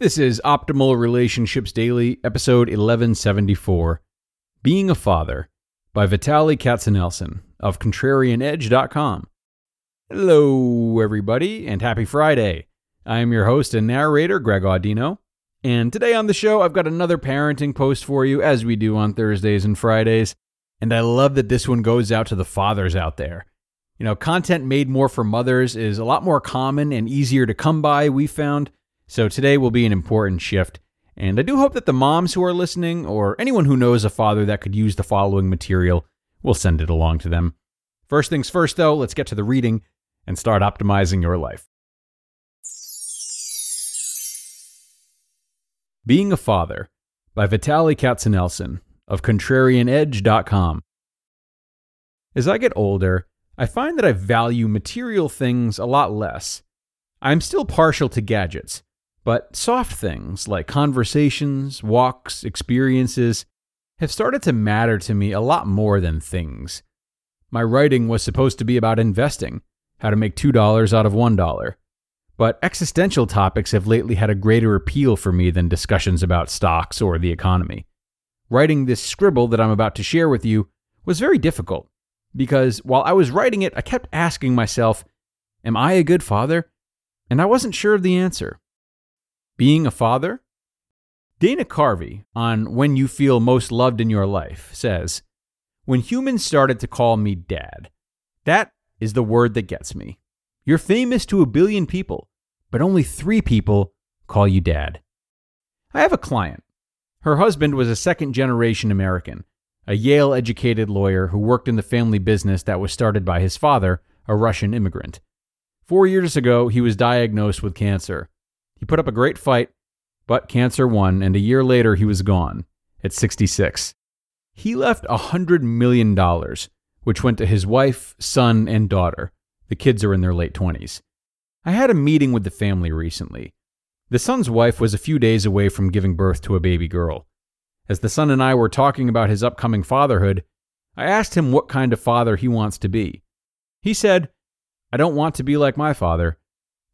This is Optimal Relationships Daily, episode 1174 Being a Father by Vitaly Katsenelson of ContrarianEdge.com. Hello, everybody, and happy Friday. I am your host and narrator, Greg Audino. And today on the show, I've got another parenting post for you, as we do on Thursdays and Fridays. And I love that this one goes out to the fathers out there. You know, content made more for mothers is a lot more common and easier to come by, we found. So today will be an important shift, and I do hope that the moms who are listening, or anyone who knows a father that could use the following material, will send it along to them. First things first, though, let's get to the reading and start optimizing your life. Being a Father by Vitaly Katsenelson of ContrarianEdge.com. As I get older, I find that I value material things a lot less. I'm still partial to gadgets, but soft things like conversations, walks, experiences have started to matter to me a lot more than things. My writing was supposed to be about investing, how to make $2 out of $1. But existential topics have lately had a greater appeal for me than discussions about stocks or the economy. Writing this scribble that I'm about to share with you was very difficult because while I was writing it, I kept asking myself, Am I a good father? And I wasn't sure of the answer. Being a father? Dana Carvey, on When You Feel Most Loved in Your Life, says, When humans started to call me dad, that is the word that gets me. You're famous to a billion people, but only three people call you dad. I have a client. Her husband was a second generation American, a Yale educated lawyer who worked in the family business that was started by his father, a Russian immigrant. Four years ago, he was diagnosed with cancer. He put up a great fight, but cancer won, and a year later he was gone at 66. He left $100 million, which went to his wife, son, and daughter. The kids are in their late 20s. I had a meeting with the family recently. The son's wife was a few days away from giving birth to a baby girl. As the son and I were talking about his upcoming fatherhood, I asked him what kind of father he wants to be. He said, I don't want to be like my father.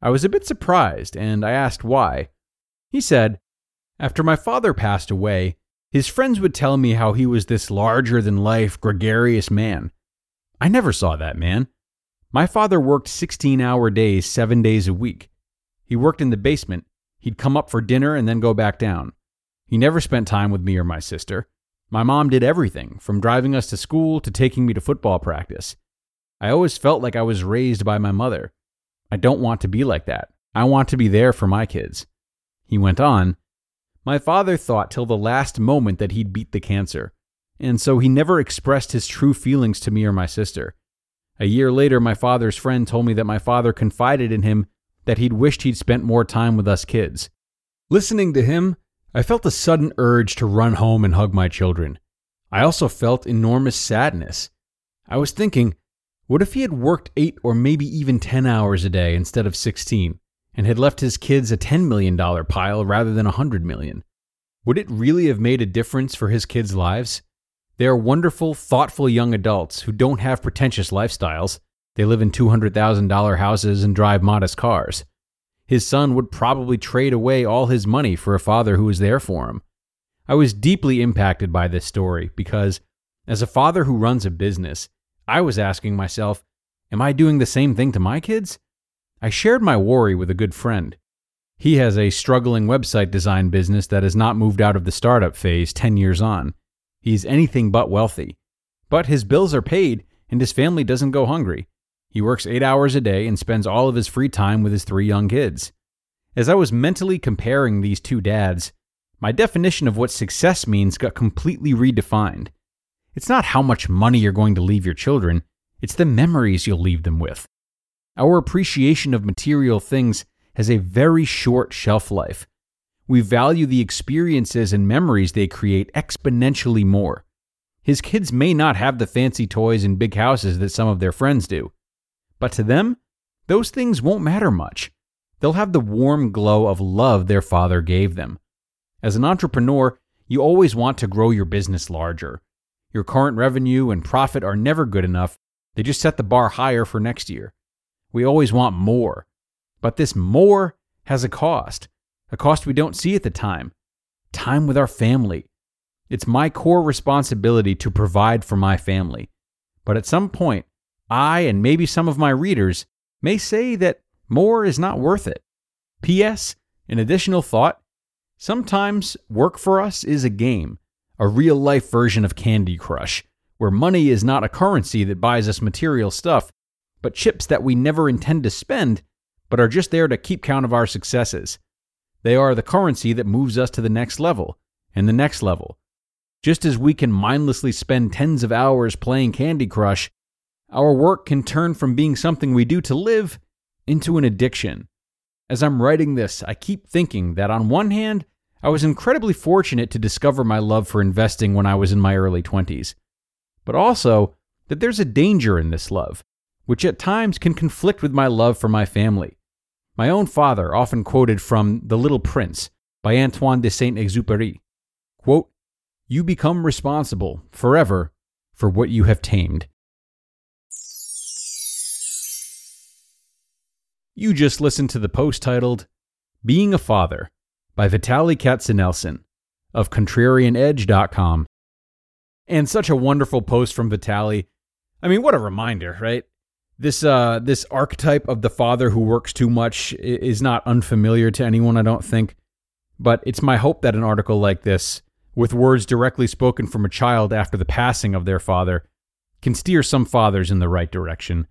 I was a bit surprised, and I asked why. He said, After my father passed away, his friends would tell me how he was this larger than life, gregarious man. I never saw that man. My father worked 16 hour days, seven days a week. He worked in the basement. He'd come up for dinner and then go back down. He never spent time with me or my sister. My mom did everything, from driving us to school to taking me to football practice. I always felt like I was raised by my mother. I don't want to be like that. I want to be there for my kids. He went on, My father thought till the last moment that he'd beat the cancer, and so he never expressed his true feelings to me or my sister. A year later, my father's friend told me that my father confided in him that he'd wished he'd spent more time with us kids. Listening to him, I felt a sudden urge to run home and hug my children. I also felt enormous sadness. I was thinking, what if he had worked eight or maybe even 10 hours a day instead of 16 and had left his kids a $10 million pile rather than 100 million? Would it really have made a difference for his kids' lives? They are wonderful, thoughtful young adults who don't have pretentious lifestyles. They live in $200,000 houses and drive modest cars. His son would probably trade away all his money for a father who was there for him. I was deeply impacted by this story because, as a father who runs a business, I was asking myself, am I doing the same thing to my kids? I shared my worry with a good friend. He has a struggling website design business that has not moved out of the startup phase 10 years on. He's anything but wealthy. But his bills are paid and his family doesn't go hungry. He works eight hours a day and spends all of his free time with his three young kids. As I was mentally comparing these two dads, my definition of what success means got completely redefined. It's not how much money you're going to leave your children, it's the memories you'll leave them with. Our appreciation of material things has a very short shelf life. We value the experiences and memories they create exponentially more. His kids may not have the fancy toys and big houses that some of their friends do, but to them, those things won't matter much. They'll have the warm glow of love their father gave them. As an entrepreneur, you always want to grow your business larger. Your current revenue and profit are never good enough, they just set the bar higher for next year. We always want more. But this more has a cost, a cost we don't see at the time time with our family. It's my core responsibility to provide for my family. But at some point, I and maybe some of my readers may say that more is not worth it. P.S. An additional thought sometimes work for us is a game, a real life version of Candy Crush, where money is not a currency that buys us material stuff, but chips that we never intend to spend, but are just there to keep count of our successes. They are the currency that moves us to the next level and the next level. Just as we can mindlessly spend tens of hours playing Candy Crush, our work can turn from being something we do to live into an addiction. As I'm writing this, I keep thinking that on one hand, I was incredibly fortunate to discover my love for investing when I was in my early 20s, but also that there's a danger in this love, which at times can conflict with my love for my family. My own father often quoted from The Little Prince by Antoine de Saint Exupéry. Quote, You become responsible forever for what you have tamed. You just listened to the post titled Being a Father by Vitaly Katsenelson of ContrarianEdge.com. And such a wonderful post from Vitaly. I mean, what a reminder, right? This uh, this archetype of the father who works too much is not unfamiliar to anyone, I don't think. But it's my hope that an article like this, with words directly spoken from a child after the passing of their father, can steer some fathers in the right direction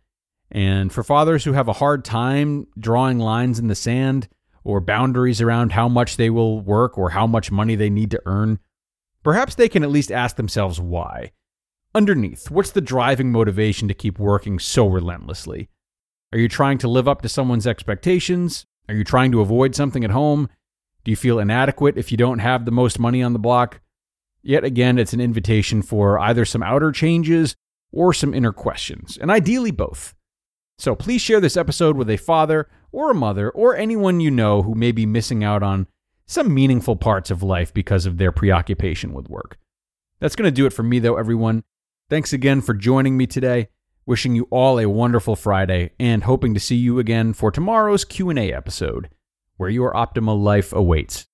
and for fathers who have a hard time drawing lines in the sand or boundaries around how much they will work or how much money they need to earn, perhaps they can at least ask themselves why. Underneath, what's the driving motivation to keep working so relentlessly? Are you trying to live up to someone's expectations? Are you trying to avoid something at home? Do you feel inadequate if you don't have the most money on the block? Yet again, it's an invitation for either some outer changes or some inner questions, and ideally both. So please share this episode with a father or a mother or anyone you know who may be missing out on some meaningful parts of life because of their preoccupation with work. That's going to do it for me though everyone. Thanks again for joining me today. Wishing you all a wonderful Friday and hoping to see you again for tomorrow's Q&A episode where your optimal life awaits.